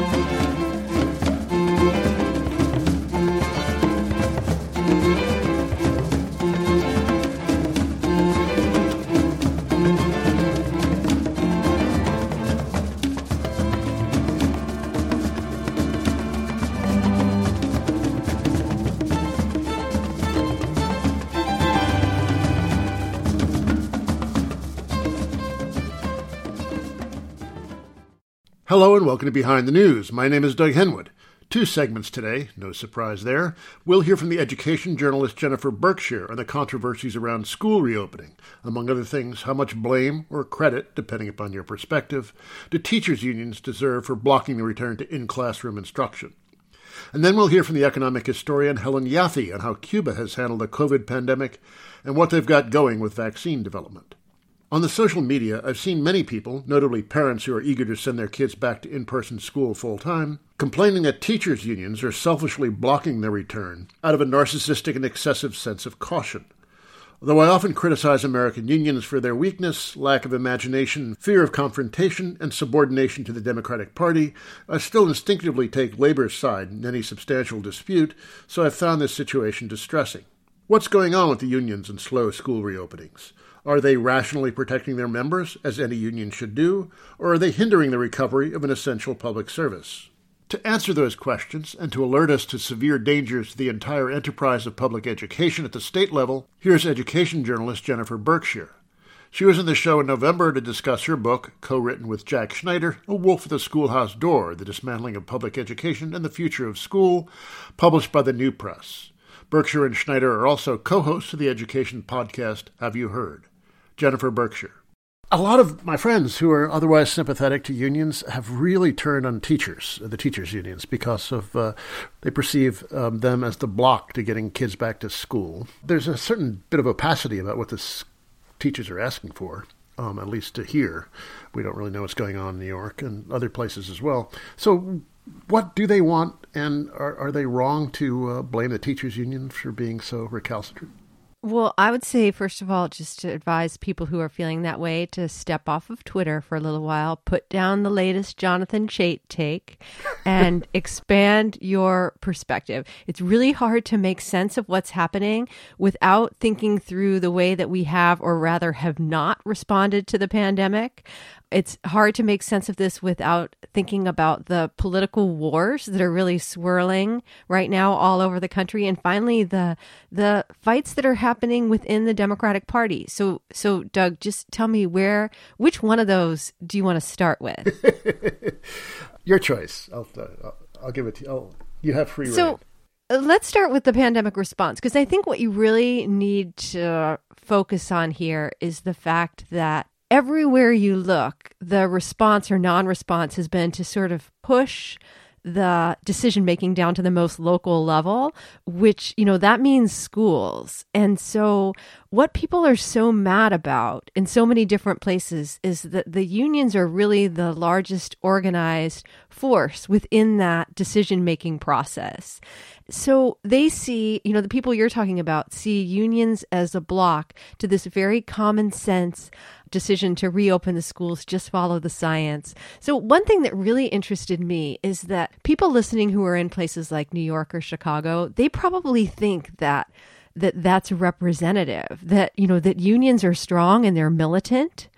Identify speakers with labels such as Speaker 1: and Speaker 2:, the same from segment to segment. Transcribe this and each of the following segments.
Speaker 1: Música Hello and welcome to Behind the News. My name is Doug Henwood. Two segments today, no surprise there. We'll hear from the education journalist Jennifer Berkshire on the controversies around school reopening. Among other things, how much blame or credit, depending upon your perspective, do teachers' unions deserve for blocking the return to in classroom instruction? And then we'll hear from the economic historian Helen Yaffe on how Cuba has handled the COVID pandemic and what they've got going with vaccine development. On the social media, I've seen many people, notably parents who are eager to send their kids back to in person school full time, complaining that teachers' unions are selfishly blocking their return out of a narcissistic and excessive sense of caution. Though I often criticize American unions for their weakness, lack of imagination, fear of confrontation, and subordination to the Democratic Party, I still instinctively take labor's side in any substantial dispute, so I've found this situation distressing. What's going on with the unions and slow school reopenings? Are they rationally protecting their members, as any union should do, or are they hindering the recovery of an essential public service? To answer those questions and to alert us to severe dangers to the entire enterprise of public education at the state level, here's education journalist Jennifer Berkshire. She was in the show in November to discuss her book, co written with Jack Schneider, A Wolf at the Schoolhouse Door The Dismantling of Public Education and the Future of School, published by the New Press. Berkshire and Schneider are also co hosts of the education podcast Have You Heard? Jennifer Berkshire. A lot of my friends who are otherwise sympathetic to unions have really turned on teachers, the teachers' unions, because of uh, they perceive um, them as the block to getting kids back to school. There's a certain bit of opacity about what the teachers are asking for, um, at least to here. We don't really know what's going on in New York and other places as well. So, what do they want, and are, are they wrong to uh, blame the teachers' union for being so recalcitrant?
Speaker 2: Well, I would say, first of all, just to advise people who are feeling that way to step off of Twitter for a little while, put down the latest Jonathan Chait take, and expand your perspective. It's really hard to make sense of what's happening without thinking through the way that we have, or rather have not responded to the pandemic it's hard to make sense of this without thinking about the political wars that are really swirling right now all over the country and finally the the fights that are happening within the Democratic Party. So so Doug, just tell me where which one of those do you want to start with?
Speaker 1: Your choice. I'll uh, I'll give it to you. Oh, you have free
Speaker 2: so, rein. let's start with the pandemic response because I think what you really need to focus on here is the fact that everywhere you look, the response or non response has been to sort of push the decision making down to the most local level, which, you know, that means schools. And so, what people are so mad about in so many different places is that the unions are really the largest organized force within that decision making process. So they see, you know, the people you're talking about see unions as a block to this very common sense decision to reopen the schools, just follow the science. So, one thing that really interested me is that people listening who are in places like New York or Chicago, they probably think that that that's representative that you know that unions are strong and they're militant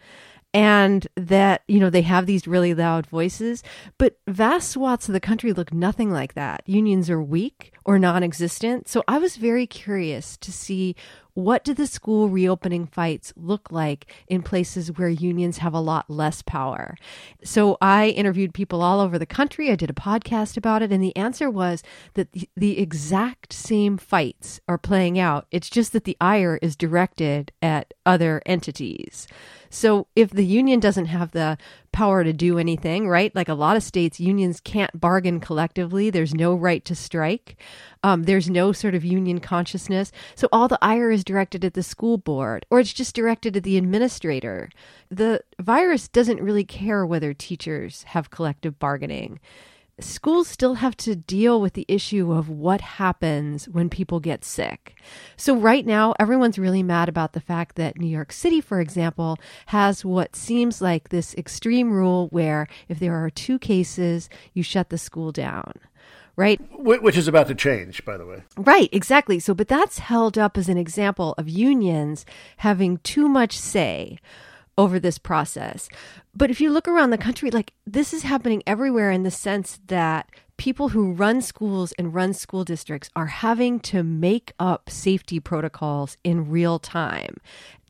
Speaker 2: and that you know they have these really loud voices. But vast swaths of the country look nothing like that. Unions are weak or non-existent. So i was very curious to see what do the school reopening fights look like in places where unions have a lot less power? So I interviewed people all over the country. I did a podcast about it. And the answer was that the, the exact same fights are playing out. It's just that the ire is directed at other entities. So if the union doesn't have the power to do anything, right? Like a lot of states, unions can't bargain collectively. There's no right to strike. Um, there's no sort of union consciousness. So all the ire is directed at the school board or it's just directed at the administrator. The virus doesn't really care whether teachers have collective bargaining. Schools still have to deal with the issue of what happens when people get sick. So, right now, everyone's really mad about the fact that New York City, for example, has what seems like this extreme rule where if there are two cases, you shut the school down right?
Speaker 1: Which is about to change, by the way.
Speaker 2: Right, exactly. So, but that's held up as an example of unions having too much say over this process. But if you look around the country, like this is happening everywhere in the sense that people who run schools and run school districts are having to make up safety protocols in real time.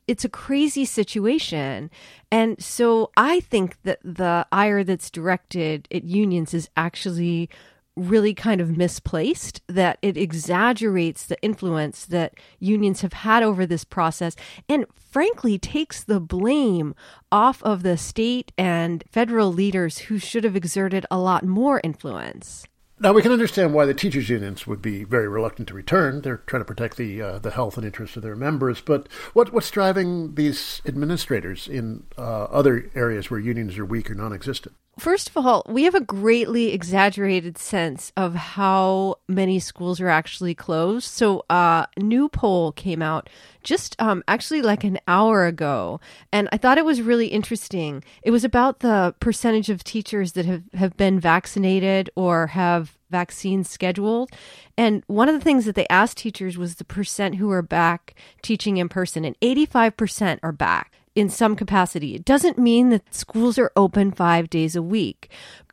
Speaker 2: It's a crazy situation. And so I think that the ire that's directed at unions is actually really kind of misplaced, that it exaggerates the influence that unions have had over this process and frankly takes the blame off of the state and federal leaders who should have exerted a lot more influence.
Speaker 1: Now we can understand why the teachers' unions would be very reluctant to return. They're trying to protect the uh, the health and interests of their members. But what what's driving these administrators in uh, other areas where unions are weak or non-existent?
Speaker 2: First of all, we have a greatly exaggerated sense of how many schools are actually closed. So, a uh, new poll came out just um, actually like an hour ago, and I thought it was really interesting. It was about the percentage of teachers that have, have been vaccinated or have vaccines scheduled. And one of the things that they asked teachers was the percent who are back teaching in person, and 85% are back in some capacity. It doesn't mean that schools are open five days a week.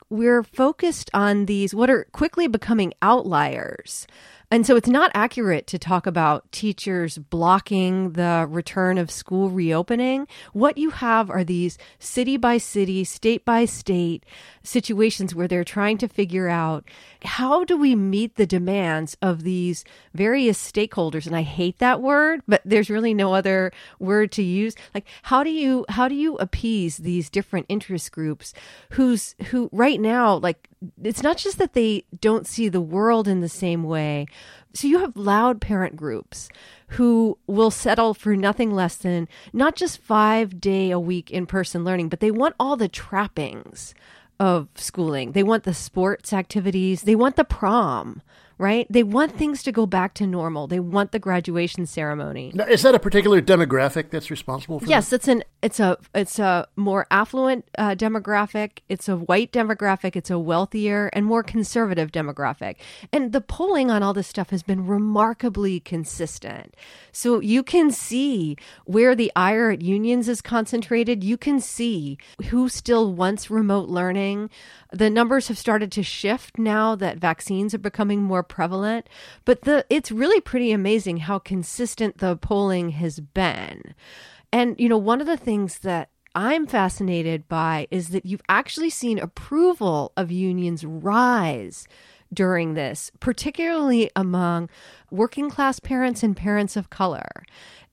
Speaker 2: We're focused on these, what are quickly becoming outliers. And so it's not accurate to talk about teachers blocking the return of school reopening. What you have are these city by city, state by state situations where they're trying to figure out how do we meet the demands of these various stakeholders and I hate that word but there's really no other word to use like how do you how do you appease these different interest groups who's who right now like it's not just that they don't see the world in the same way. So you have loud parent groups who will settle for nothing less than not just 5 day a week in person learning but they want all the trappings of schooling. They want the sports activities, they want the prom, right? They want things to go back to normal. They want the graduation ceremony.
Speaker 1: Now, is that a particular demographic that's responsible for
Speaker 2: yes,
Speaker 1: that?
Speaker 2: it's an it's a it's a more affluent uh, demographic. It's a white demographic. It's a wealthier and more conservative demographic. And the polling on all this stuff has been remarkably consistent. So you can see where the ire at unions is concentrated. You can see who still wants remote learning. The numbers have started to shift now that vaccines are becoming more prevalent, but the it's really pretty amazing how consistent the polling has been. And you know, one of the things that I'm fascinated by is that you've actually seen approval of unions rise during this, particularly among working class parents and parents of color.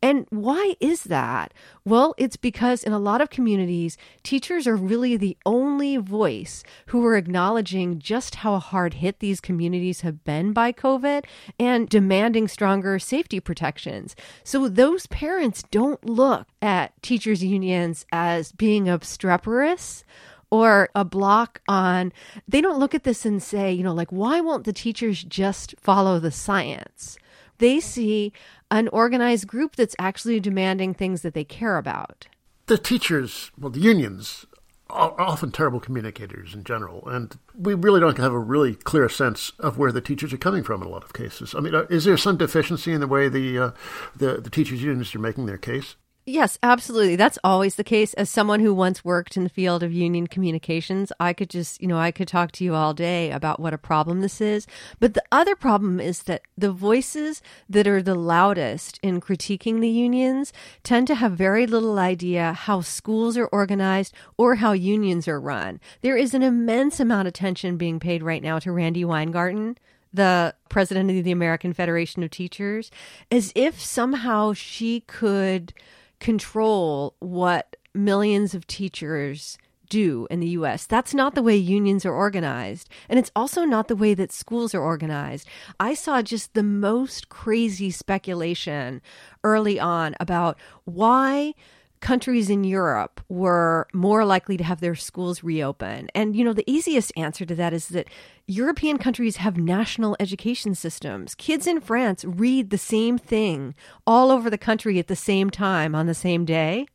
Speaker 2: And why is that? Well, it's because in a lot of communities, teachers are really the only voice who are acknowledging just how hard hit these communities have been by COVID and demanding stronger safety protections. So those parents don't look at teachers' unions as being obstreperous or a block on they don't look at this and say you know like why won't the teachers just follow the science they see an organized group that's actually demanding things that they care about.
Speaker 1: The teachers, well, the unions, are often terrible communicators in general, and we really don't have a really clear sense of where the teachers are coming from in a lot of cases. I mean, uh, is there some deficiency in the way the uh, the, the teachers' unions are making their case?
Speaker 2: Yes, absolutely. That's always the case. As someone who once worked in the field of union communications, I could just, you know, I could talk to you all day about what a problem this is. But the other problem is that the voices that are the loudest in critiquing the unions tend to have very little idea how schools are organized or how unions are run. There is an immense amount of attention being paid right now to Randi Weingarten the president of the American Federation of Teachers, as if somehow she could control what millions of teachers do in the US. That's not the way unions are organized. And it's also not the way that schools are organized. I saw just the most crazy speculation early on about why countries in Europe were more likely to have their schools reopen. And, you know, the easiest answer to that is that European countries have national education systems. Kids in France read the same thing all over the country at the same time on the same day.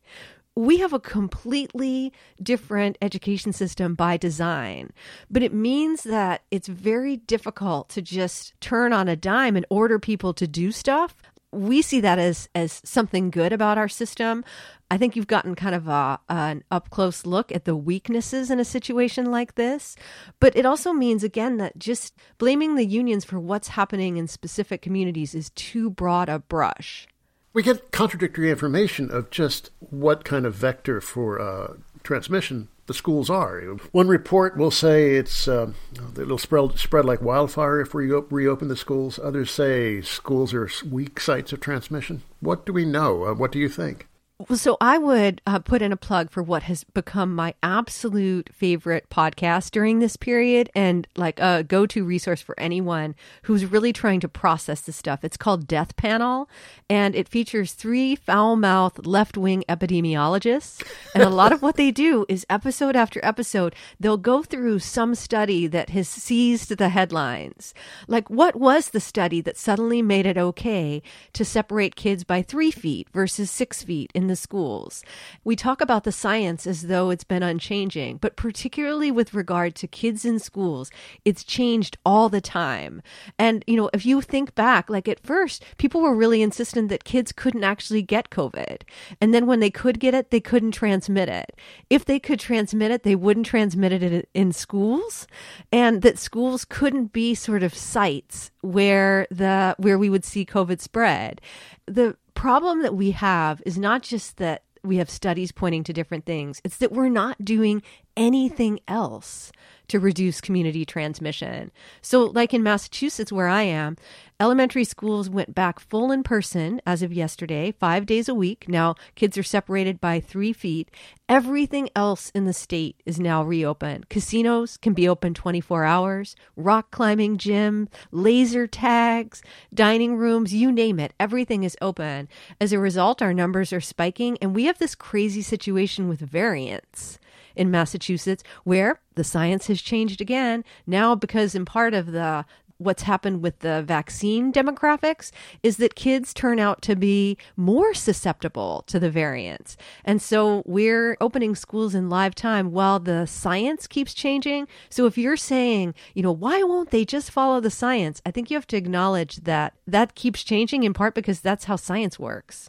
Speaker 2: We have a completely different education system by design, but it means that it's very difficult to just turn on a dime and order people to do stuff we see that as as something good about our system. I think you've gotten kind of a, an up close look at the weaknesses in a situation like this. But it also means, again, that just blaming the unions for what's happening in specific communities is too broad a brush.
Speaker 1: We get contradictory information of just what kind of vector for uh, transmission the schools are. One report will say it's uh, it'll spread spread like wildfire if we reopen the schools. Others say schools are weak sites of transmission. What do we know? Uh, what do you think?
Speaker 2: Well, so I would uh, put in a plug for what has become my absolute favorite podcast during this period and like a go-to resource for anyone who's really trying to process this stuff. It's called Death Panel and it features three foul-mouthed left-wing epidemiologists. And a lot of what they do is episode after episode, they'll go through some study that has seized the headlines. Like what was the study that suddenly made it okay to separate kids by 3 feet versus 6 feet in the the schools. We talk about the science as though it's been unchanging, but particularly with regard to kids in schools, it's changed all the time. And, you know, if you think back, like at first, people were really insistent that kids couldn't actually get COVID. And then when they could get it, they couldn't transmit it. If they could transmit it, they wouldn't transmit it in schools. And that schools couldn't be sort of sites where the where we would see COVID spread. The problem that we have is not just that we have studies pointing to different things, it's that we're not doing anything else to reduce community transmission. So, like in Massachusetts, where I am, elementary schools went back full in person as of yesterday, five days a week. Now, kids are separated by three feet. Everything else in the state is now reopened. Casinos can be open 24 hours, rock climbing gym, laser tags, dining rooms, you name it. Everything is open. As a result, our numbers are spiking, and we have this crazy situation with variants in Massachusetts, where the science has changed again now because in part of the what's happened with the vaccine demographics is that kids turn out to be more susceptible to the variants. And so we're opening schools in live time while the science keeps changing. So if you're saying, you know, why won't they just follow the science? I think you have to acknowledge that that keeps changing in part because that's how science works.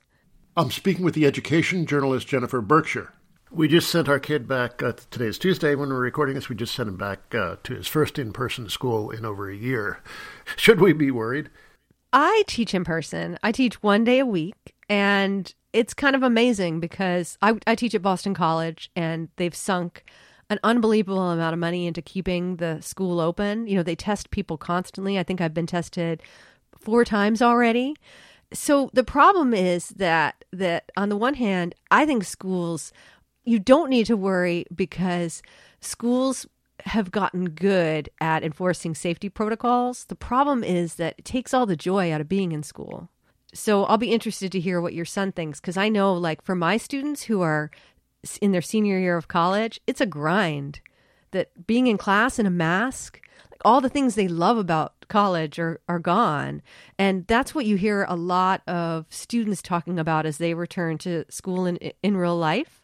Speaker 1: I'm speaking with the education journalist Jennifer Berkshire. We just sent our kid back. Uh, today's Tuesday when we're recording this. We just sent him back uh, to his first in person school in over a year. Should we be worried?
Speaker 2: I teach in person. I teach one day a week, and it's kind of amazing because I, I teach at Boston College, and they've sunk an unbelievable amount of money into keeping the school open. You know, they test people constantly. I think I've been tested four times already. So the problem is that that on the one hand, I think schools you don't need to worry because schools have gotten good at enforcing safety protocols. The problem is that it takes all the joy out of being in school. So I'll be interested to hear what your son thinks because I know, like, for my students who are in their senior year of college, it's a grind that being in class in a mask, like all the things they love about college are, are gone. And that's what you hear a lot of students talking about as they return to school in, in real life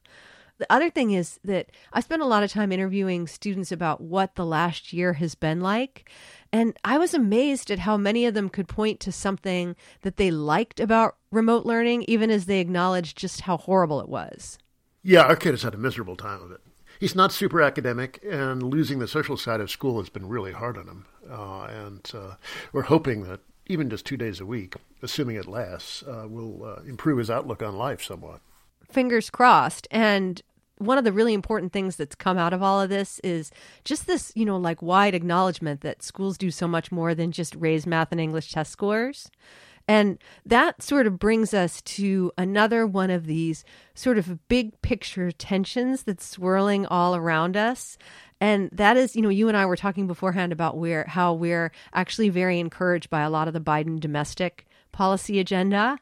Speaker 2: the other thing is that I spent a lot of time interviewing students about what the last year has been like. And I was amazed at how many of them could point to something that they liked about remote learning, even as they acknowledged just how horrible it was.
Speaker 1: Yeah, our kid has had a miserable time of it. He's not super academic, and losing the social side of school has been really hard on him. Uh, and uh, we're hoping that even just two days a week, assuming it lasts, uh, will uh, improve his outlook on life somewhat
Speaker 2: fingers crossed. And one of the really important things that's come out of all of this is just this, you know, like wide acknowledgement that schools do so much more than just raise math and English test scores. And that sort of brings us to another one of these sort of big picture tensions that's swirling all around us. And that is, you know, you and I were talking beforehand about where how we're actually very encouraged by a lot of the Biden domestic policy agenda.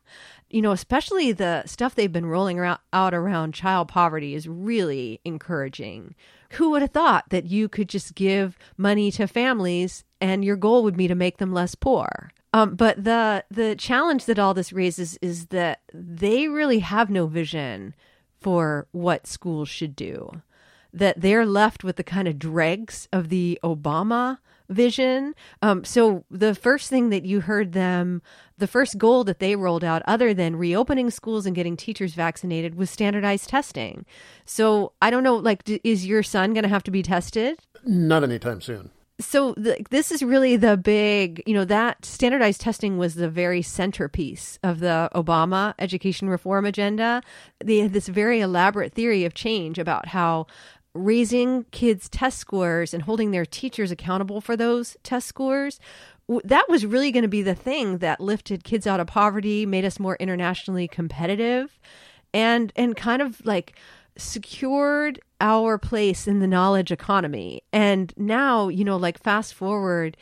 Speaker 2: You know, especially the stuff they've been rolling around, out around child poverty is really encouraging. Who would have thought that you could just give money to families and your goal would be to make them less poor? Um, but the the challenge that all this raises is that they really have no vision for what schools should do. That they're left with the kind of dregs of the Obama vision. Um, so the first thing that you heard them, the first goal that they rolled out, other than reopening schools and getting teachers vaccinated, was standardized testing. So I don't know, like, is your son going to have to be tested?
Speaker 1: Not anytime soon
Speaker 2: so the, this is really the big, you know, that standardized testing was the very centerpiece of the Obama education reform agenda. They had this very elaborate theory of change about how raising kids' test scores and holding their teachers accountable for those test scores that was really going to be the thing that lifted kids out of poverty, made us more internationally competitive, and and kind of like secured our place in the knowledge economy. And now, you know, like fast forward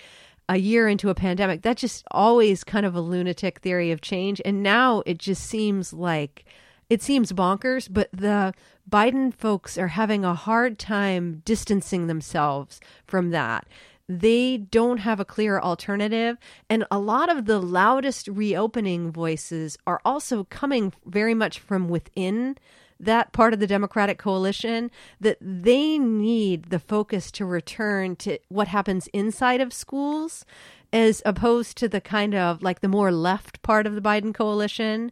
Speaker 2: a year into a pandemic, that's just always kind of a lunatic theory of change. And now it just seems like it seems bonkers, but the Biden folks are having a hard time distancing themselves from that. They don't have a clear alternative. And a lot of the loudest reopening voices are also coming very much from within that part of the Democratic coalition that they need the focus to return to what happens inside of schools as opposed to the kind of like the more left part of the Biden coalition.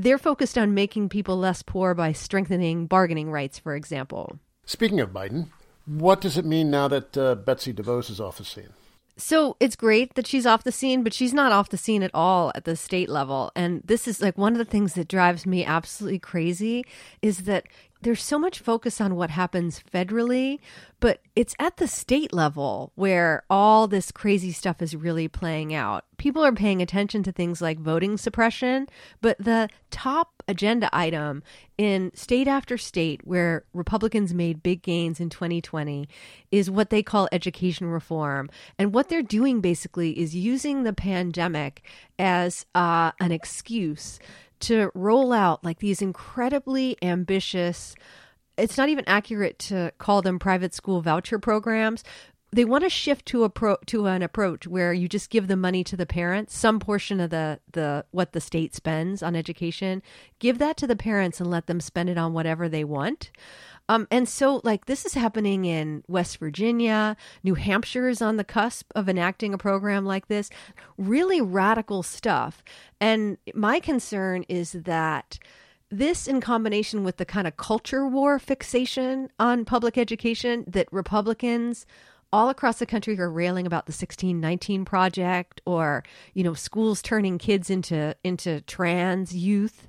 Speaker 2: They're focused on making people less poor by strengthening bargaining rights, for example.
Speaker 1: Speaking of Biden, what does it mean now that uh, Betsy DeVos is off the scene?
Speaker 2: So it's great that she's off the scene, but she's not off the scene at all at the state level. And this is like one of the things that drives me absolutely crazy is that there's so much focus on what happens federally, but it's at the state level where all this crazy stuff is really playing out. People are paying attention to things like voting suppression, but the top agenda item in state after state where Republicans made big gains in 2020 is what they call education reform. And what they're doing basically is using the pandemic as uh, an excuse to roll out like these incredibly ambitious it's not even accurate to call them private school voucher programs. They want to shift to a pro, to an approach where you just give the money to the parents some portion of the the what the state spends on education. Give that to the parents and let them spend it on whatever they want um, and so, like, this is happening in West Virginia. New Hampshire is on the cusp of enacting a program like this. Really radical stuff. And my concern is that this, in combination with the kind of culture war fixation on public education that Republicans all across the country are railing about the 1619 project or you know schools turning kids into into trans youth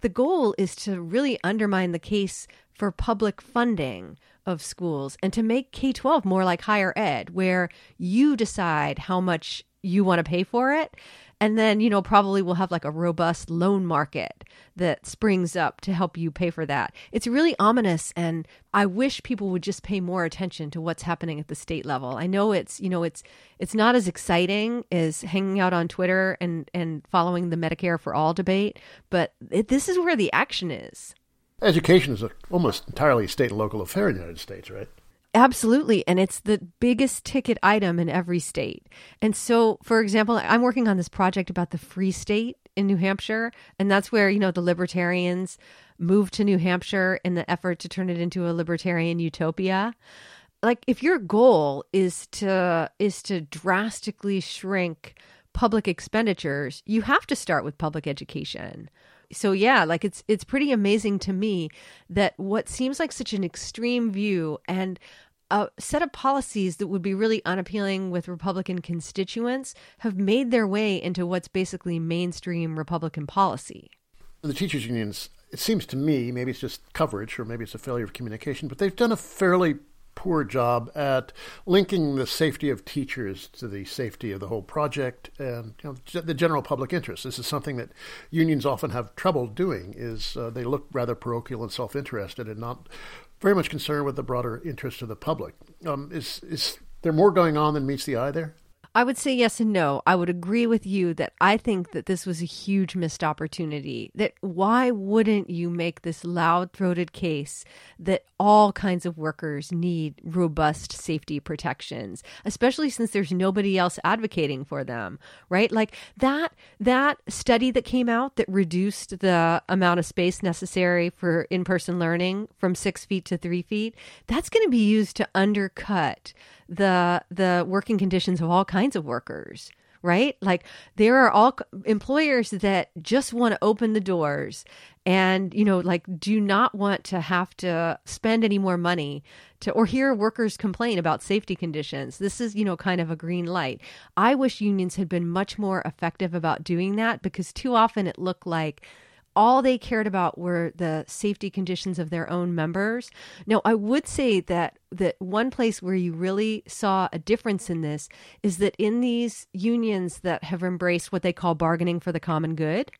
Speaker 2: the goal is to really undermine the case for public funding of schools and to make K 12 more like higher ed, where you decide how much you want to pay for it. And then, you know, probably we'll have like a robust loan market that springs up to help you pay for that. It's really ominous. And I wish people would just pay more attention to what's happening at the state level. I know it's, you know, it's, it's not as exciting as hanging out on Twitter and, and following the Medicare for all debate, but it, this is where the action is.
Speaker 1: Education is a, almost entirely state and local affair in the United States, right?
Speaker 2: Absolutely. And it's the biggest ticket item in every state. And so, for example, I'm working on this project about the Free State in New Hampshire. And that's where, you know, the libertarians moved to New Hampshire in the effort to turn it into a libertarian utopia. Like if your goal is to is to drastically shrink public expenditures, you have to start with public education so yeah like it's it's pretty amazing to me that what seems like such an extreme view and a set of policies that would be really unappealing with Republican constituents have made their way into what's basically mainstream Republican policy.
Speaker 1: The teachers' unions, it seems to me, maybe it's just coverage or maybe it's a failure of communication, but they've done a fairly poor job at linking the safety of teachers to the safety of the whole project and you know, the general public interest. This is something that unions often have trouble doing. Is uh, they look rather parochial and self-interested and not very much concerned with the broader interest of the public. Um, is is there more going on than meets the eye there?
Speaker 2: I would say yes and no. I would agree with you that I think that this was a huge missed opportunity. That why wouldn't you make this loud throated case that all kinds of workers need robust safety protections, especially since there's nobody else advocating for them, right? Like that that study that came out that reduced the amount of space necessary for in-person learning from six feet to three feet, that's going to be used to undercut the the working conditions of all kinds of workers right? Like there are all employers that just want to open the doors and you know like do not want to have to spend any more money to or hear workers complain about safety conditions. This is you know kind of a green light. I wish unions had been much more effective about doing that because too often it looked like all they cared about were the safety conditions of their own members. Now, I would say that that one place where you really saw a difference in this is that in these unions that have embraced what they call bargaining for the common good,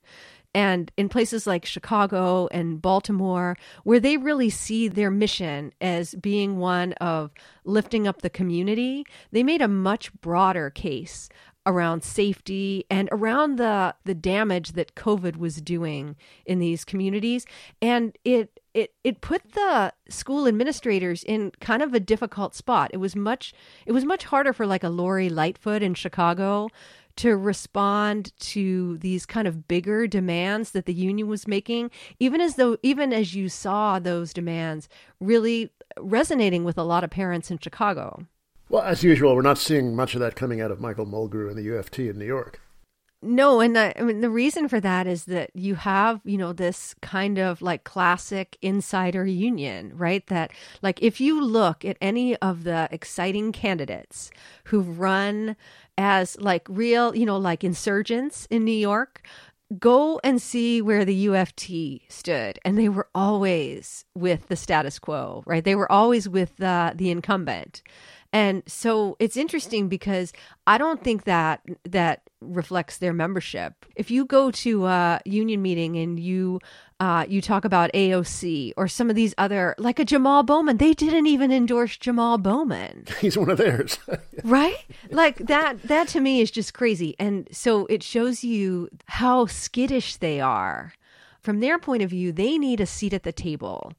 Speaker 2: and in places like Chicago and Baltimore, where they really see their mission as being one of lifting up the community, they made a much broader case around safety and around the the damage that COVID was doing in these communities. And it it it put the school administrators in kind of a difficult spot. It was much it was much harder for like a Lori Lightfoot in Chicago to respond to these kind of bigger demands that the union was making even as though even as you saw those demands really resonating with a lot of parents in Chicago.
Speaker 1: Well, as usual, we're not seeing much of that coming out of Michael Mulgrew and the UFT in New York.
Speaker 2: No, and I, I mean the reason for that is that you have, you know, this kind of like classic insider union, right? That like if you look at any of the exciting candidates who run as like real, you know, like insurgents in New York, go and see where the UFT stood, and they were always with the status quo, right? They were always with the the incumbent. And so it's interesting because I don't think that that reflects their membership. If you go to a union meeting and you uh, you talk about AOC or some of these other, like a Jamal Bowman, they didn't even endorse Jamal Bowman.
Speaker 1: He's one of theirs,
Speaker 2: right? Like that. That to me is just crazy. And so it shows you how skittish they are. From their point of view, they need a seat at the table.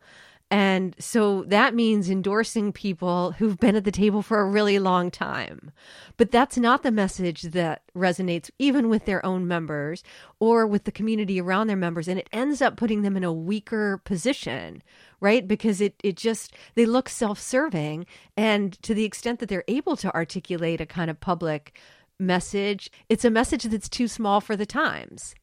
Speaker 2: And so that means endorsing people who've been at the table for a really long time. But that's not the message that resonates even with their own members or with the community around their members. And it ends up putting them in a weaker position, right? Because it, it just, they look self serving. And to the extent that they're able to articulate a kind of public message, it's a message that's too small for the times.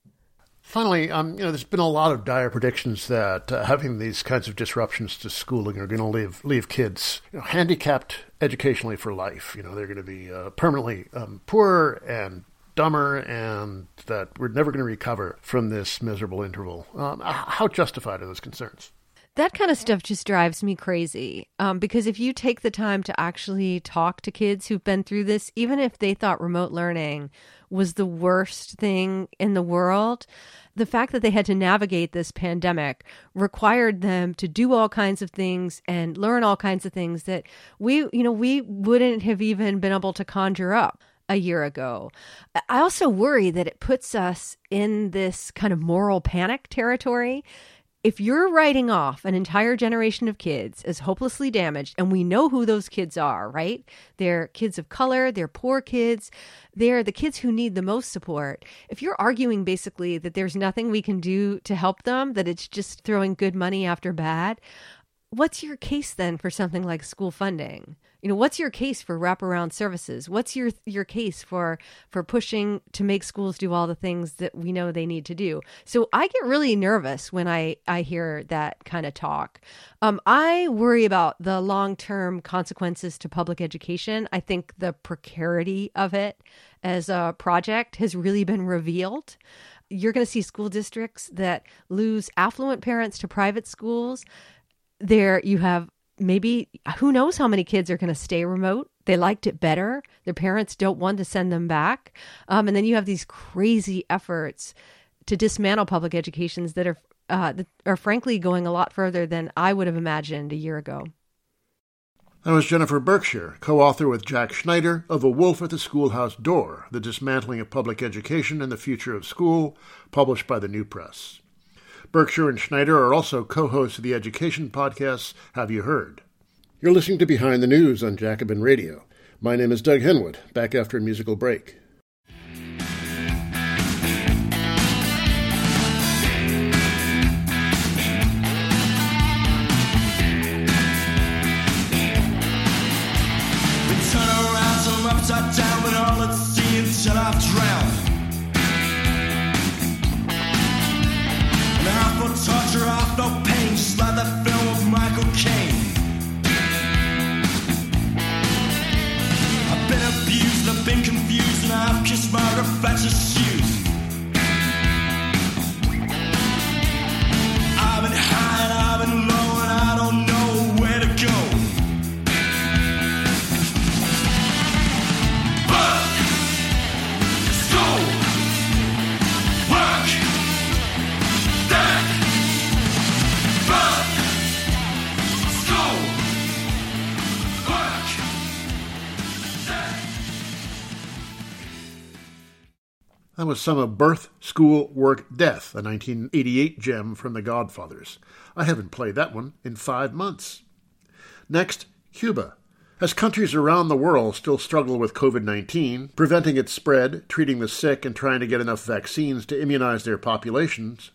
Speaker 1: Finally, um, you know, there's been a lot of dire predictions that uh, having these kinds of disruptions to schooling are going to leave leave kids you know, handicapped educationally for life. You know, they're going to be uh, permanently um, poorer and dumber, and that we're never going to recover from this miserable interval. Um, how justified are those concerns?
Speaker 2: that kind of stuff just drives me crazy. Um, because if you take the time to actually talk to kids who've been through this, even if they thought remote learning was the worst thing in the world, the fact that they had to navigate this pandemic required them to do all kinds of things and learn all kinds of things that we, you know, we wouldn't have even been able to conjure up a year ago. I also worry that it puts us in this kind of moral panic territory if you're writing off an entire generation of kids as hopelessly damaged, and we know who those kids are, right? They're kids of color, they're poor kids, they're the kids who need the most support. If you're arguing basically that there's nothing we can do to help them, that it's just throwing good money after bad, what's your case then for something like school funding? You know, what's your case for wraparound services? What's your your case for for pushing to make schools do all the things that we know they need to do? So I get really nervous when I I hear that kind of talk. Um, I worry about the long term consequences to public education. I think the precarity of it as a project has really been revealed you're going to see school districts that lose affluent parents to private schools there you have maybe who knows how many kids are going to stay remote. They liked it better. Their parents don't want to send them back. Um, and then you have these crazy efforts to dismantle public educations that are uh, that are frankly going a lot further than i would have imagined a year ago.
Speaker 1: That was Jennifer Berkshire, co author with Jack Schneider of A Wolf at the Schoolhouse Door The Dismantling of Public Education and the Future of School, published by the New Press. Berkshire and Schneider are also co hosts of the education podcasts Have You Heard? You're listening to Behind the News on Jacobin Radio. My name is Doug Henwood, back after a musical break.
Speaker 3: That
Speaker 1: was some of Birth, School, Work, Death, a 1988 gem from The Godfathers. I haven't played that one in five months. Next, Cuba. As countries around the world still struggle with COVID 19, preventing its spread, treating the sick, and trying to get enough vaccines to immunize their populations,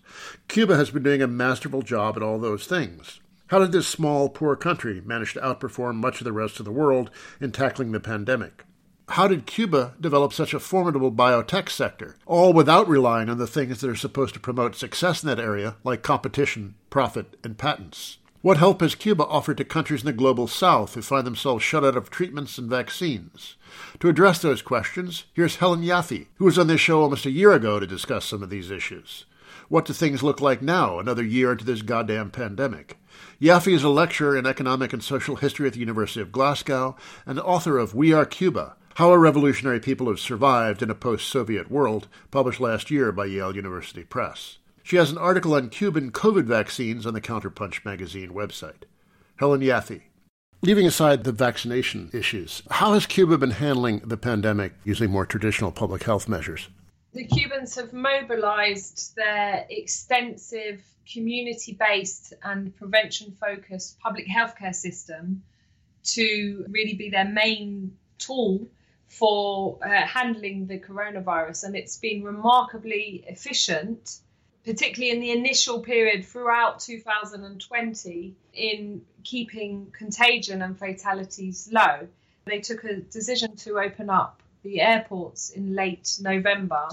Speaker 1: Cuba has been doing a masterful job at all those things. How did this small, poor country manage to outperform much of the rest of the world in tackling the pandemic? How did Cuba develop such a formidable biotech sector, all without relying on the things that are supposed to promote success in that area, like competition, profit, and patents? What help has Cuba offered to countries in the global south who find themselves shut out of treatments and vaccines? To address those questions, here's Helen Yaffe, who was on this show almost a year ago to discuss some of these issues. What do things look like now, another year into this goddamn pandemic? Yaffe is a lecturer in economic and social history at the University of Glasgow and author of We Are Cuba How a Revolutionary People Have Survived in a Post Soviet World, published last year by Yale University Press. She has an article on Cuban COVID vaccines on the Counterpunch magazine website. Helen Yaffe. Leaving aside the vaccination issues, how has Cuba been handling the pandemic using more traditional public health measures?
Speaker 4: the Cubans have mobilized their extensive community based and prevention focused public healthcare system to really be their main tool for uh, handling the coronavirus. And it's been remarkably efficient, particularly in the initial period throughout 2020, in keeping contagion and fatalities low. They took a decision to open up the airports in late November.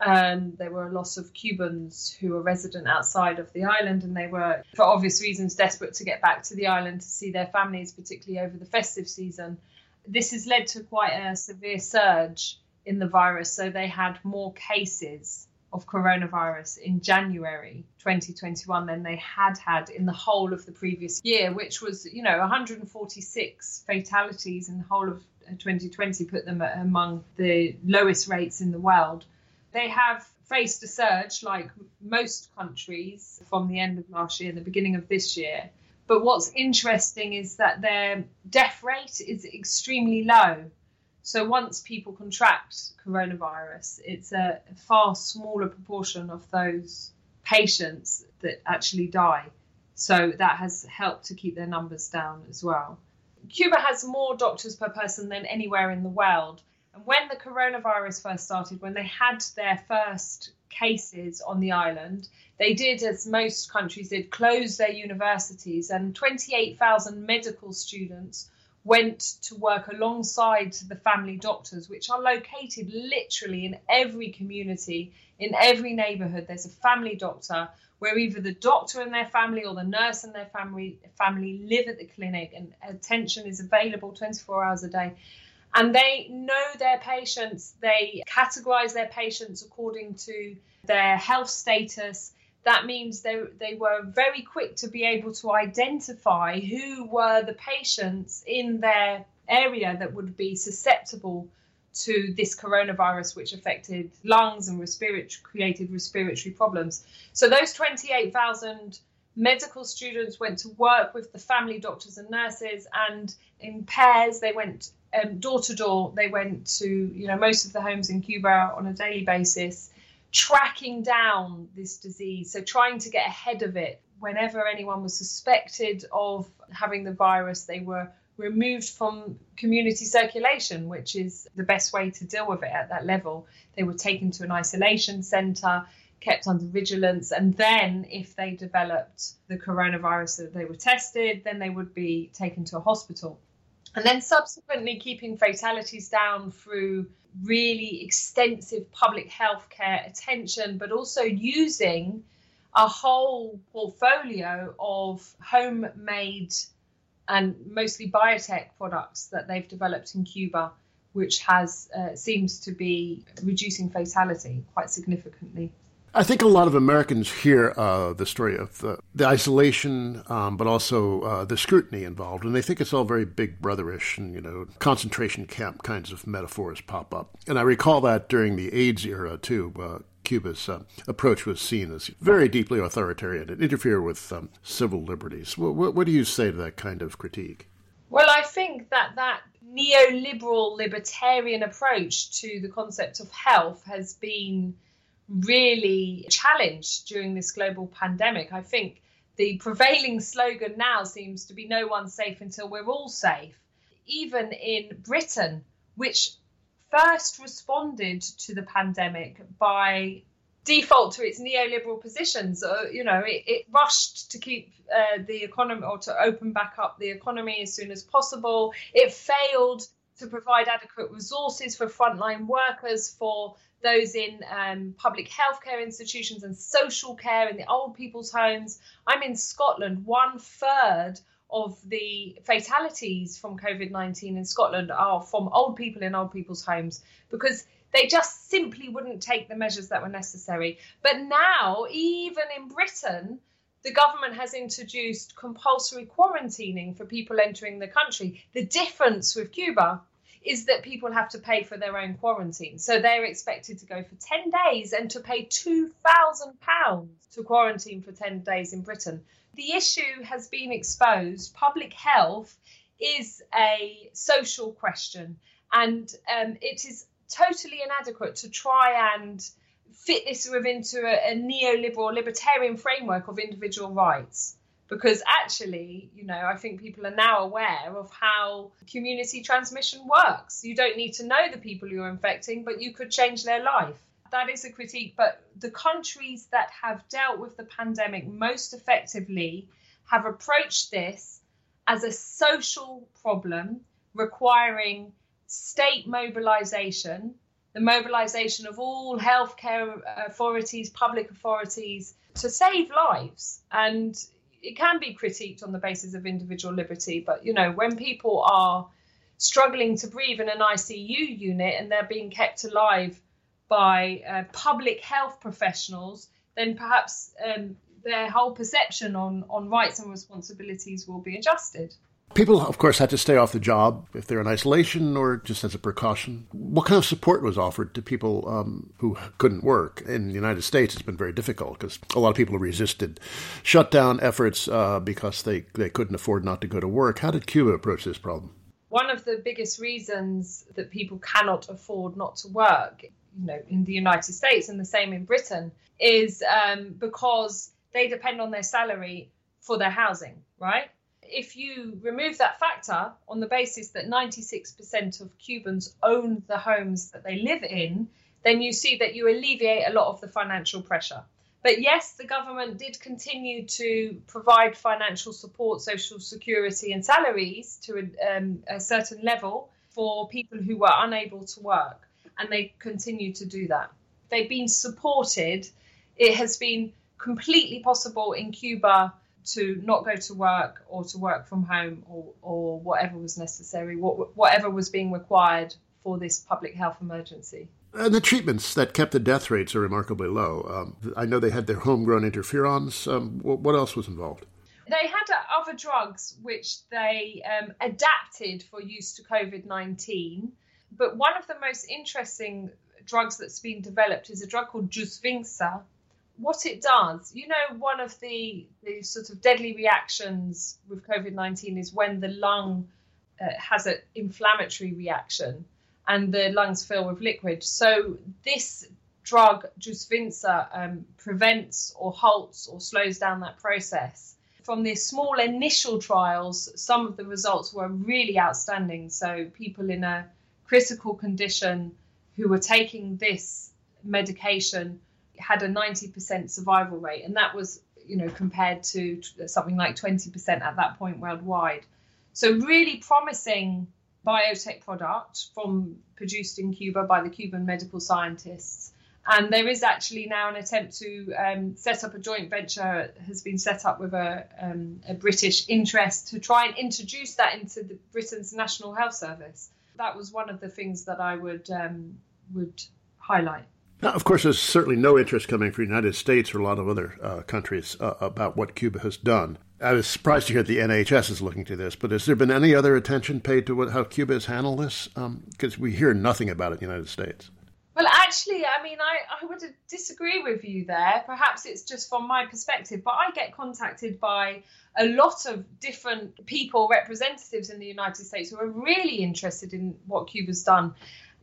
Speaker 4: And there were a lot of Cubans who were resident outside of the island, and they were, for obvious reasons, desperate to get back to the island to see their families, particularly over the festive season. This has led to quite a severe surge in the virus, so they had more cases of coronavirus in January 2021 than they had had in the whole of the previous year, which was, you know, 146 fatalities in the whole of 2020 put them among the lowest rates in the world. They have faced a surge like most countries from the end of last year and the beginning of this year. But what's interesting is that their death rate is extremely low. So once people contract coronavirus, it's a far smaller proportion of those patients that actually die. So that has helped to keep their numbers down as well. Cuba has more doctors per person than anywhere in the world. And when the coronavirus first started, when they had their first cases on the island, they did, as most countries did, close their universities, and 28,000 medical students went to work alongside the family doctors, which are located literally in every community, in every neighborhood. There's a family doctor where either the doctor and their family or the nurse and their family family live at the clinic and attention is available 24 hours a day and they know their patients they categorize their patients according to their health status that means they, they were very quick to be able to identify who were the patients in their area that would be susceptible to this coronavirus, which affected lungs and respiratory, created respiratory problems. So those 28,000 medical students went to work with the family doctors and nurses, and in pairs they went um, door to door. They went to you know most of the homes in Cuba on a daily basis, tracking down this disease. So trying to get ahead of it. Whenever anyone was suspected of having the virus, they were removed from community circulation, which is the best way to deal with it at that level. They were taken to an isolation centre, kept under vigilance, and then if they developed the coronavirus, that they were tested, then they would be taken to a hospital. And then subsequently keeping fatalities down through really extensive public health care attention, but also using a whole portfolio of homemade and mostly biotech products that they've developed in Cuba, which has uh, seems to be reducing fatality quite significantly.
Speaker 1: I think a lot of Americans hear uh, the story of the, the isolation, um, but also uh, the scrutiny involved, and they think it's all very big brotherish and, you know, concentration camp kinds of metaphors pop up. And I recall that during the AIDS era, too. Uh, Cuba's uh, approach was seen as very deeply authoritarian and interfere with um, civil liberties. What, what, what do you say to that kind of critique?
Speaker 4: Well, I think that that neoliberal libertarian approach to the concept of health has been really challenged during this global pandemic. I think the prevailing slogan now seems to be no one's safe until we're all safe. Even in Britain, which first responded to the pandemic by default to its neoliberal positions. Uh, you know, it, it, rushed to keep uh, the economy or to open back up the economy as soon as possible. It failed to provide adequate resources for frontline workers, for those in um, public healthcare institutions and social care in the old people's homes. I'm in Scotland. One third of the fatalities from COVID 19 in Scotland are from old people in old people's homes because they just simply wouldn't take the measures that were necessary. But now, even in Britain, the government has introduced compulsory quarantining for people entering the country. The difference with Cuba is that people have to pay for their own quarantine. So they're expected to go for 10 days and to pay £2,000 to quarantine for 10 days in Britain the issue has been exposed. Public health is a social question, and um, it is totally inadequate to try and fit this within a, a neoliberal libertarian framework of individual rights because actually, you know, I think people are now aware of how community transmission works. You don't need to know the people you're infecting, but you could change their life that is a critique. But the countries that have dealt with the pandemic most effectively have approached this as a social problem requiring state mobilization, the mobilization of all healthcare authorities, public authorities to save lives. And it can be critiqued on the basis of individual liberty, but you know, when people are struggling to breathe in an ICU unit and they're being kept alive by uh, public health professionals, then perhaps um, their whole perception on, on rights and responsibilities will be adjusted.
Speaker 1: People, of course, had to stay off the job if they're in isolation or just as a precaution. What kind of support was offered to people um, who couldn't work? In the United States, it's been very difficult because a lot of people resisted shutdown efforts uh, because they, they couldn't afford not to go to work. How did Cuba approach this problem?
Speaker 4: One of the biggest reasons that people cannot afford not to work you know in the United States and the same in Britain is um, because they depend on their salary for their housing, right? If you remove that factor on the basis that 96% of Cubans own the homes that they live in, then you see that you alleviate a lot of the financial pressure. But yes, the government did continue to provide financial support, social security, and salaries to a, um, a certain level for people who were unable to work and they continue to do that. They've been supported. It has been completely possible in Cuba to not go to work or to work from home or, or whatever was necessary, what, whatever was being required for this public health emergency.
Speaker 1: And the treatments that kept the death rates are remarkably low. Um, I know they had their homegrown interferons. Um, what else was involved?
Speaker 4: They had other drugs which they um, adapted for use to COVID 19 but one of the most interesting drugs that's been developed is a drug called Jusvinza, what it does, you know, one of the, the sort of deadly reactions with COVID 19 is when the lung uh, has an inflammatory reaction and the lungs fill with liquid. So, this drug, Jusvinza, um, prevents or halts or slows down that process. From the small initial trials, some of the results were really outstanding. So, people in a critical condition who were taking this medication had a 90% survival rate, and that was, you know, compared to something like 20% at that point worldwide. So, really promising biotech product from produced in Cuba by the Cuban medical scientists. And there is actually now an attempt to um, set up a joint venture has been set up with a, um, a British interest to try and introduce that into the, Britain's National Health Service. That was one of the things that I would um, would highlight.
Speaker 1: Now, of course, there's certainly no interest coming from the United States or a lot of other uh, countries uh, about what Cuba has done. I was surprised to hear the NHS is looking to this, but has there been any other attention paid to what, how Cuba has handled this? Because um, we hear nothing about it in the United States.
Speaker 4: Well, actually, I mean, I, I would disagree with you there. Perhaps it's just from my perspective, but I get contacted by a lot of different people, representatives in the United States, who are really interested in what Cuba's done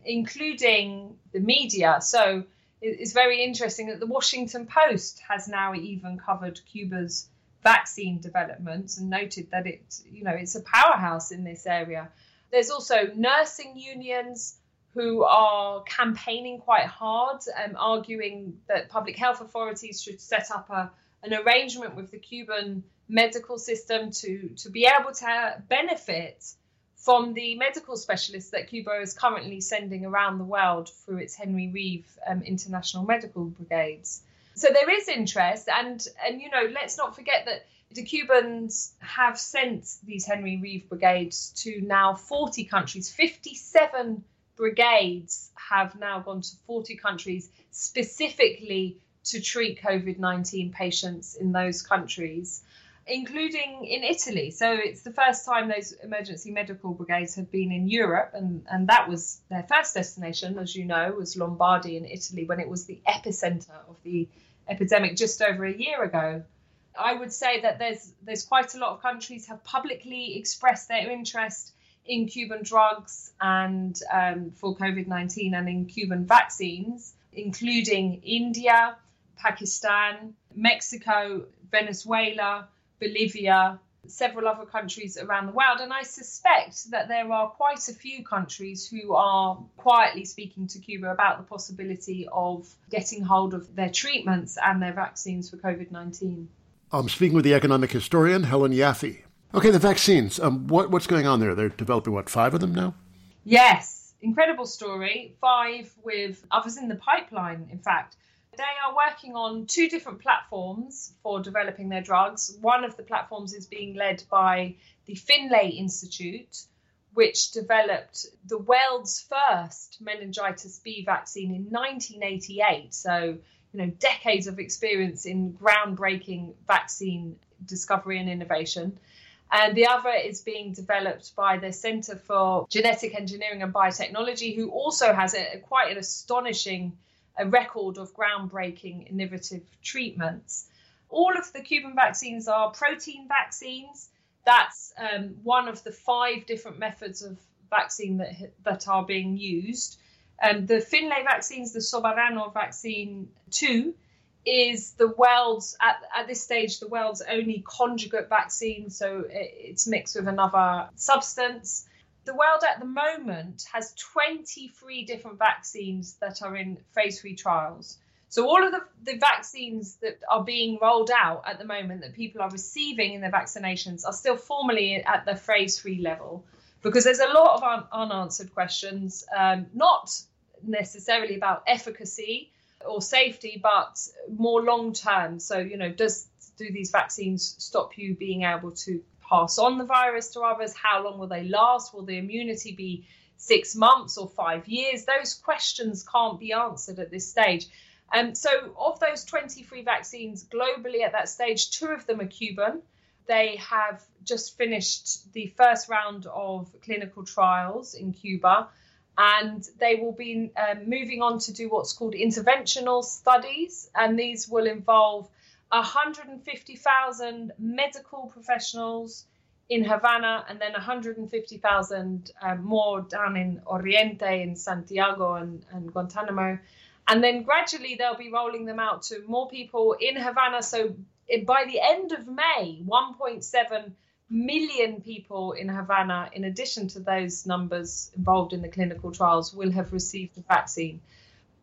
Speaker 4: including the media. So it's very interesting that the Washington Post has now even covered Cuba's vaccine developments and noted that it, you know, it's a powerhouse in this area. There's also nursing unions who are campaigning quite hard, um, arguing that public health authorities should set up a, an arrangement with the Cuban medical system to, to be able to benefit from the medical specialists that Cuba is currently sending around the world through its Henry Reeve um, International Medical Brigades. So there is interest, and and you know, let's not forget that the Cubans have sent these Henry Reeve brigades to now 40 countries. 57 brigades have now gone to 40 countries specifically to treat COVID 19 patients in those countries including in Italy. So it's the first time those emergency medical brigades have been in Europe, and, and that was their first destination, as you know, was Lombardy in Italy when it was the epicenter of the epidemic just over a year ago. I would say that there's there's quite a lot of countries have publicly expressed their interest in Cuban drugs and um, for COVID 19 and in Cuban vaccines, including India, Pakistan, Mexico, Venezuela, Bolivia, several other countries around the world. And I suspect that there are quite a few countries who are quietly speaking to Cuba about the possibility of getting hold of their treatments and their vaccines for COVID 19.
Speaker 1: I'm speaking with the economic historian, Helen Yaffe. Okay, the vaccines. Um, what, what's going on there? They're developing, what, five of them now?
Speaker 4: Yes, incredible story. Five with others in the pipeline, in fact. They are working on two different platforms for developing their drugs. One of the platforms is being led by the Finlay Institute, which developed the world's first meningitis B vaccine in 1988. So, you know, decades of experience in groundbreaking vaccine discovery and innovation. And the other is being developed by the Center for Genetic Engineering and Biotechnology, who also has a, quite an astonishing a record of groundbreaking innovative treatments. All of the Cuban vaccines are protein vaccines. That's um, one of the five different methods of vaccine that, that are being used. Um, the Finlay vaccines, the Soberana vaccine 2, is the world's, at, at this stage, the world's only conjugate vaccine. So it's mixed with another substance the world at the moment has 23 different vaccines that are in phase three trials. So all of the, the vaccines that are being rolled out at the moment that people are receiving in their vaccinations are still formally at the phase three level because there's a lot of un- unanswered questions, um, not necessarily about efficacy or safety, but more long term. So, you know, does do these vaccines stop you being able to pass on the virus to others? How long will they last? Will the immunity be six months or five years? Those questions can't be answered at this stage. Um, so, of those 23 vaccines globally at that stage, two of them are Cuban. They have just finished the first round of clinical trials in Cuba. and they will be um, moving on to do what's called interventional studies, and these will involve 150,000 medical professionals in Havana and then 150,000 uh, more down in Oriente, in Santiago and, and Guantanamo. And then gradually they'll be rolling them out to more people in Havana. So by the end of May, 1.7 million people in Havana, in addition to those numbers involved in the clinical trials, will have received the vaccine.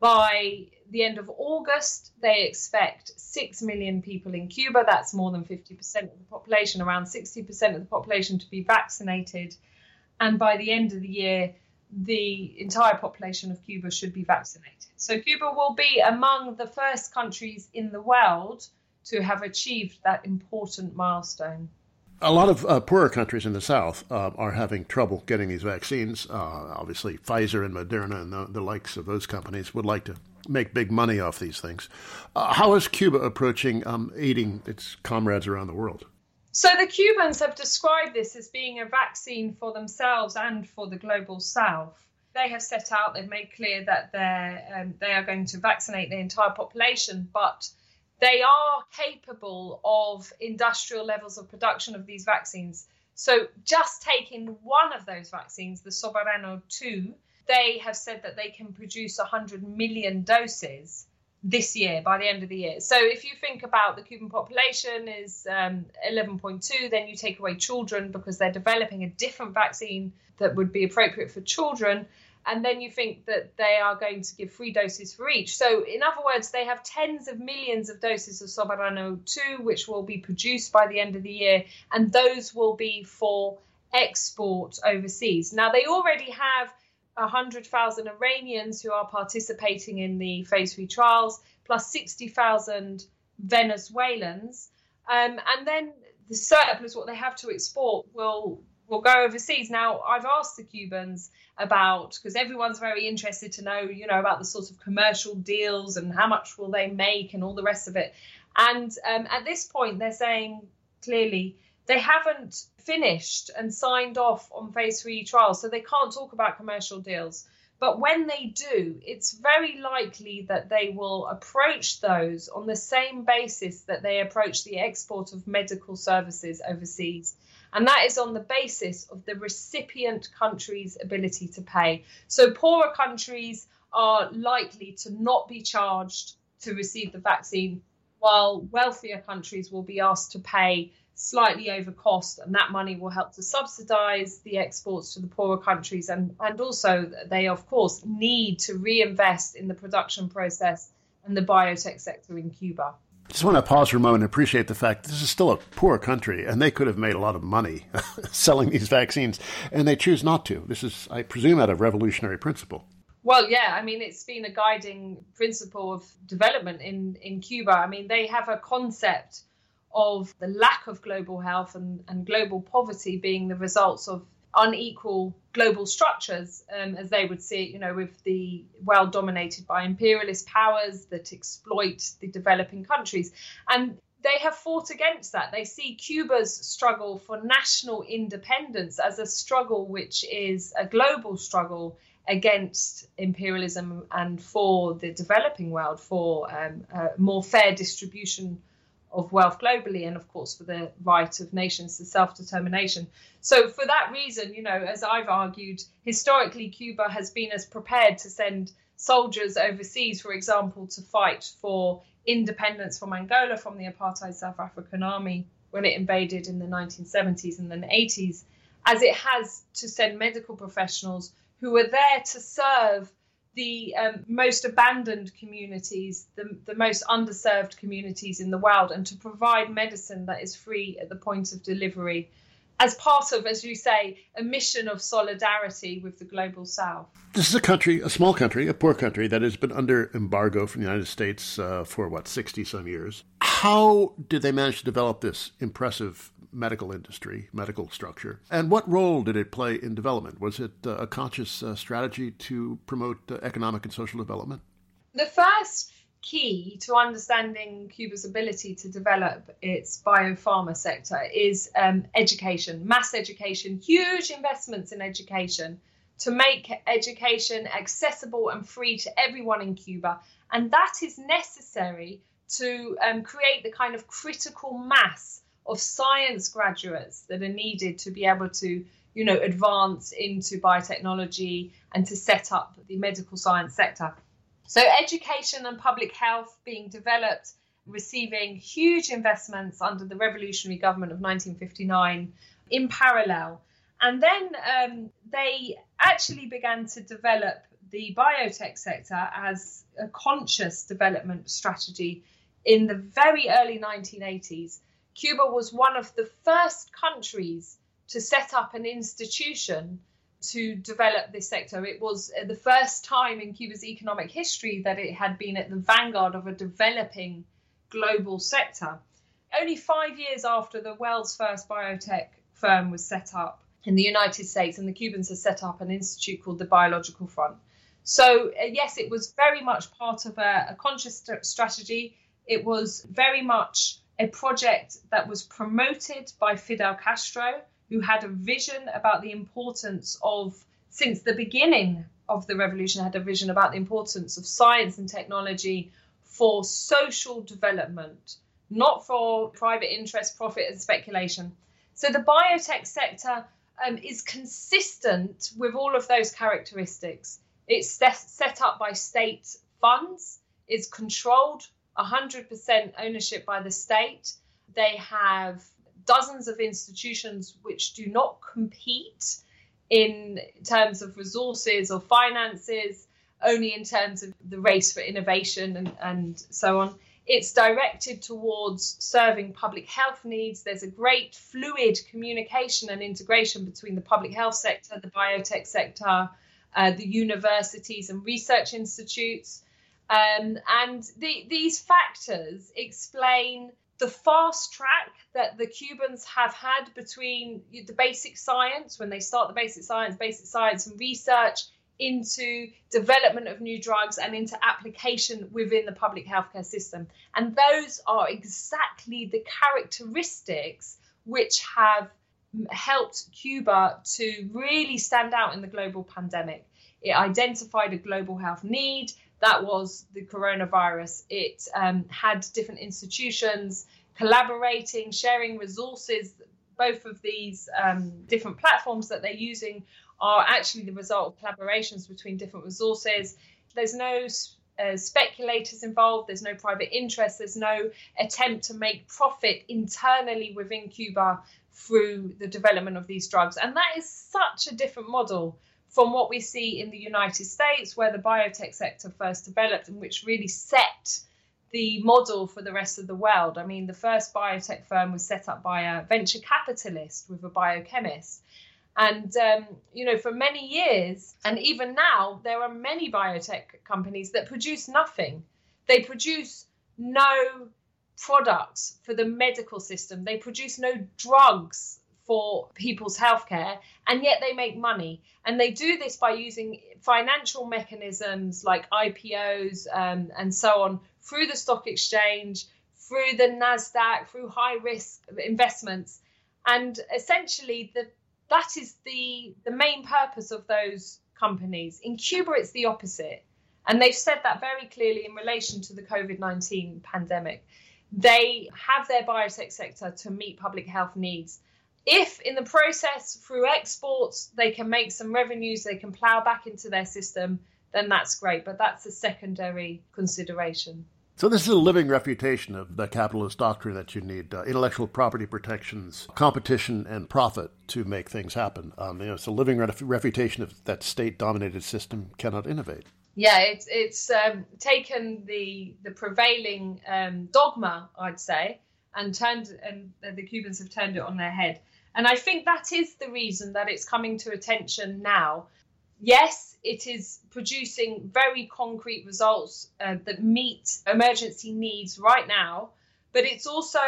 Speaker 4: By the end of August, they expect 6 million people in Cuba, that's more than 50% of the population, around 60% of the population to be vaccinated. And by the end of the year, the entire population of Cuba should be vaccinated. So Cuba will be among the first countries in the world to have achieved that important milestone.
Speaker 1: A lot of uh, poorer countries in the South uh, are having trouble getting these vaccines. Uh, obviously, Pfizer and Moderna and the, the, likes of those companies would like to make big money off these things. Uh, how is Cuba approaching um, aiding its comrades around the world?
Speaker 4: So the Cubans have described this as being a vaccine for themselves and for the global South. They have set out, they've made clear that they're, um, they are going to vaccinate the entire population, but they are capable of industrial levels of production of these vaccines. So just taking one of those vaccines, the Soberana 2, they have said that they can produce 100 million doses this year by the end of the year. So if you think about the Cuban population is um, 11.2, then you take away children because they're developing a different vaccine that would be appropriate for children. And then you think that they are going to give free doses for each. So, in other words, they have tens of millions of doses of Soberana 2, which will be produced by the end of the year, and those will be for export overseas. Now, they already have 100,000 Iranians who are participating in the phase three trials, plus 60,000 Venezuelans. Um, and then the surplus, what they have to export, will will go overseas. Now, I've asked the Cubans about because everyone's very interested to know, you know, about the sort of commercial deals and how much will they make and all the rest of it. And um, at this point, they're saying clearly they haven't finished and signed off on phase three trials, so they can't talk about commercial deals. But when they do, it's very likely that they will approach those on the same basis that they approach the export of medical services overseas. And that is on the basis of the recipient country's ability to pay. So poorer countries are likely to not be charged to receive the vaccine, while wealthier countries will be asked to pay slightly over cost, and that money will help to subsidize the exports to the poorer countries. And, and also, they, of course, need to reinvest in the production process and the biotech sector in Cuba.
Speaker 1: Just want to pause for a moment and appreciate the fact this is still a poor country, and they could have made a lot of money selling these vaccines, and they choose not to. This is, I presume, out of revolutionary principle.
Speaker 4: Well, yeah, I mean, it's been a guiding principle of development in, in Cuba. I mean, they have a concept of the lack of global health and, and global poverty being the results of unequal global structures, um, as they would see it, you know, with the world dominated by imperialist powers that exploit the developing countries. And they have fought against that. They see Cuba's struggle for national independence as a struggle which is a global struggle against imperialism and for the developing world, for um, more fair distribution of wealth globally and of course for the right of nations to self-determination. So for that reason you know as i've argued historically cuba has been as prepared to send soldiers overseas for example to fight for independence from angola from the apartheid south african army when it invaded in the 1970s and then 80s as it has to send medical professionals who are there to serve the um, most abandoned communities, the, the most underserved communities in the world, and to provide medicine that is free at the point of delivery as part of, as you say, a mission of solidarity with the global south.
Speaker 1: This is a country, a small country, a poor country that has been under embargo from the United States uh, for what, 60 some years. How did they manage to develop this impressive medical industry, medical structure? And what role did it play in development? Was it uh, a conscious uh, strategy to promote uh, economic and social development?
Speaker 4: The first key to understanding Cuba's ability to develop its biopharma sector is um, education, mass education, huge investments in education to make education accessible and free to everyone in Cuba. And that is necessary to um, create the kind of critical mass of science graduates that are needed to be able to, you know, advance into biotechnology and to set up the medical science sector. So, education and public health being developed, receiving huge investments under the revolutionary government of 1959 in parallel. And then um, they actually began to develop the biotech sector as a conscious development strategy in the very early 1980s. Cuba was one of the first countries to set up an institution to develop this sector. It was the first time in Cuba's economic history that it had been at the vanguard of a developing global sector. Only five years after the world's first biotech firm was set up in the United States, and the Cubans had set up an institute called the Biological Front. So, uh, yes, it was very much part of a, a conscious st- strategy. It was very much a project that was promoted by Fidel Castro, who had a vision about the importance of, since the beginning of the revolution, had a vision about the importance of science and technology for social development, not for private interest, profit, and speculation. So the biotech sector um, is consistent with all of those characteristics. It's set up by state funds, is controlled 100% ownership by the state. They have dozens of institutions which do not compete in terms of resources or finances, only in terms of the race for innovation and, and so on. It's directed towards serving public health needs. There's a great fluid communication and integration between the public health sector, the biotech sector, uh, the universities and research institutes. Um, and the, these factors explain the fast track that the Cubans have had between the basic science, when they start the basic science, basic science and research, into development of new drugs and into application within the public healthcare system. And those are exactly the characteristics which have helped Cuba to really stand out in the global pandemic. It identified a global health need, that was the coronavirus. It um, had different institutions collaborating, sharing resources. Both of these um, different platforms that they're using are actually the result of collaborations between different resources. There's no uh, speculators involved, there's no private interest, there's no attempt to make profit internally within Cuba through the development of these drugs. And that is such a different model from what we see in the United States, where the biotech sector first developed and which really set the model for the rest of the world. I mean, the first biotech firm was set up by a venture capitalist with a biochemist. And, um, you know, for many years, and even now, there are many biotech companies that produce nothing. They produce no products for the medical system, they produce no drugs for people's healthcare, and yet they make money. And they do this by using financial mechanisms like IPOs um, and so on through the stock exchange, through the NASDAQ, through high risk investments. And essentially, the that is the the main purpose of those companies. In Cuba, it's the opposite, and they've said that very clearly in relation to the COVID nineteen pandemic. They have their biotech sector to meet public health needs. If in the process through exports they can make some revenues, they can plow back into their system, then that's great. But that's a secondary consideration.
Speaker 1: So this is a living refutation of the capitalist doctrine that you need uh, intellectual property protections, competition, and profit to make things happen. Um, you know, it's a living ref- refutation of that state-dominated system cannot innovate.
Speaker 4: Yeah, it's it's um, taken the the prevailing um, dogma, I'd say, and turned and the Cubans have turned it on their head. And I think that is the reason that it's coming to attention now. Yes, it is producing very concrete results uh, that meet emergency needs right now, but it's also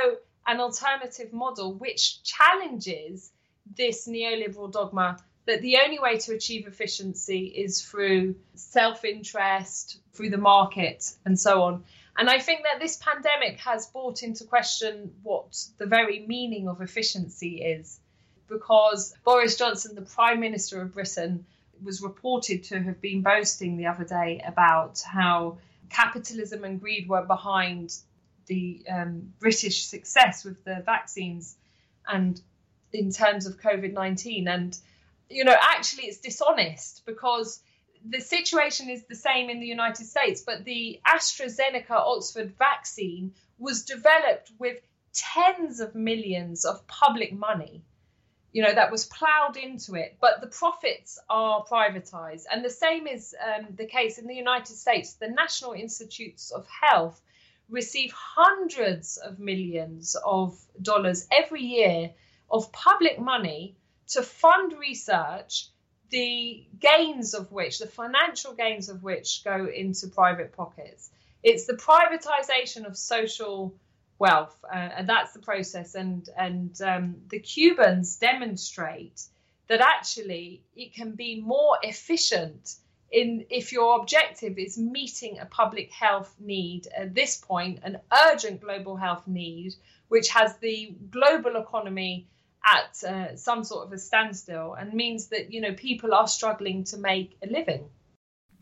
Speaker 4: an alternative model which challenges this neoliberal dogma that the only way to achieve efficiency is through self interest, through the market, and so on. And I think that this pandemic has brought into question what the very meaning of efficiency is, because Boris Johnson, the Prime Minister of Britain, was reported to have been boasting the other day about how capitalism and greed were behind the um, British success with the vaccines and in terms of COVID 19. And, you know, actually, it's dishonest because the situation is the same in the United States, but the AstraZeneca Oxford vaccine was developed with tens of millions of public money you know that was ploughed into it but the profits are privatized. And the same is um, the case in the united states. The national institutes of health receive hundreds of millions of dollars every year of public money to fund research the gains of which the financial gains of which go into private pockets it's the privatization of social wealth, uh, and that's the process. And and um, the Cubans demonstrate that actually it can be more efficient in if your objective is meeting a public health need at this point, an urgent global health need, which has the global economy at uh, some sort of a standstill and means that you know people are struggling to make a living.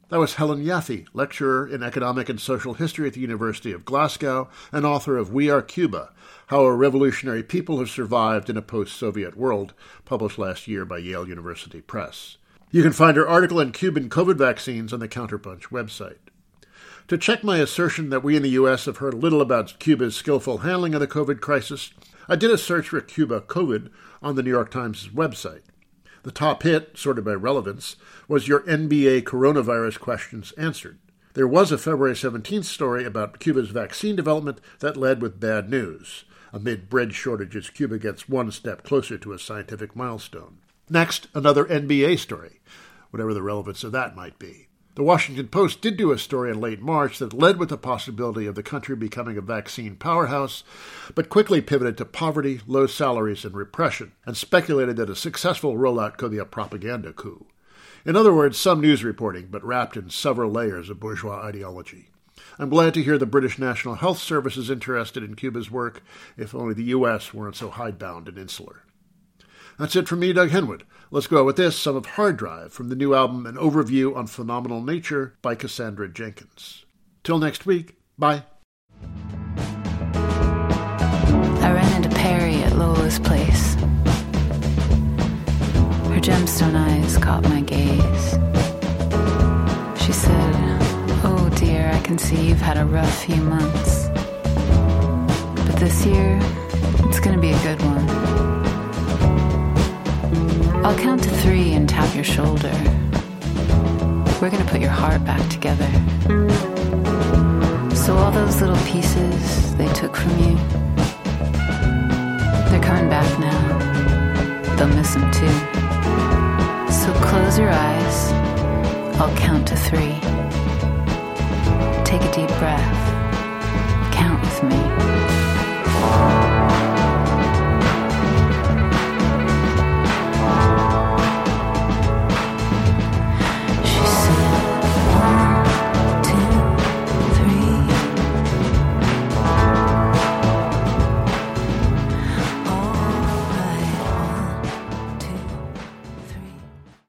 Speaker 1: That was Helen Yaffe, lecturer in economic and social history at the University of Glasgow and author of We Are Cuba How a Revolutionary People Have Survived in a Post Soviet World, published last year by Yale University Press. You can find her article on Cuban COVID vaccines on the Counterpunch website. To check my assertion that we in the U.S. have heard little about Cuba's skillful handling of the COVID crisis, I did a search for Cuba COVID on the New York Times website. The top hit, sorted by relevance, was your NBA coronavirus questions answered. There was a February 17th story about Cuba's vaccine development that led with bad news. Amid bread shortages, Cuba gets one step closer to a scientific milestone. Next, another NBA story, whatever the relevance of that might be. The Washington Post did do a story in late March that led with the possibility of the country becoming a vaccine powerhouse, but quickly pivoted to poverty, low salaries, and repression, and speculated that a successful rollout could be a propaganda coup. In other words, some news reporting, but wrapped in several layers of bourgeois ideology. I'm glad to hear the British National Health Service is interested in Cuba's work, if only the U.S. weren't so hidebound and insular. That's it from me, Doug Henwood. Let's go out with this some of Hard Drive from the new album An Overview on Phenomenal Nature by Cassandra Jenkins. Till next week, bye.
Speaker 5: I ran into Perry at Lola's place. Her gemstone eyes caught my gaze. She said, Oh dear, I can see you've had a rough few months. But this year, it's gonna be a good one. I'll count to three and tap your shoulder. We're gonna put your heart back together. So, all those little pieces they took from you, they're coming back now. They'll miss them too. So, close your eyes. I'll count to three. Take a deep breath. Count with me.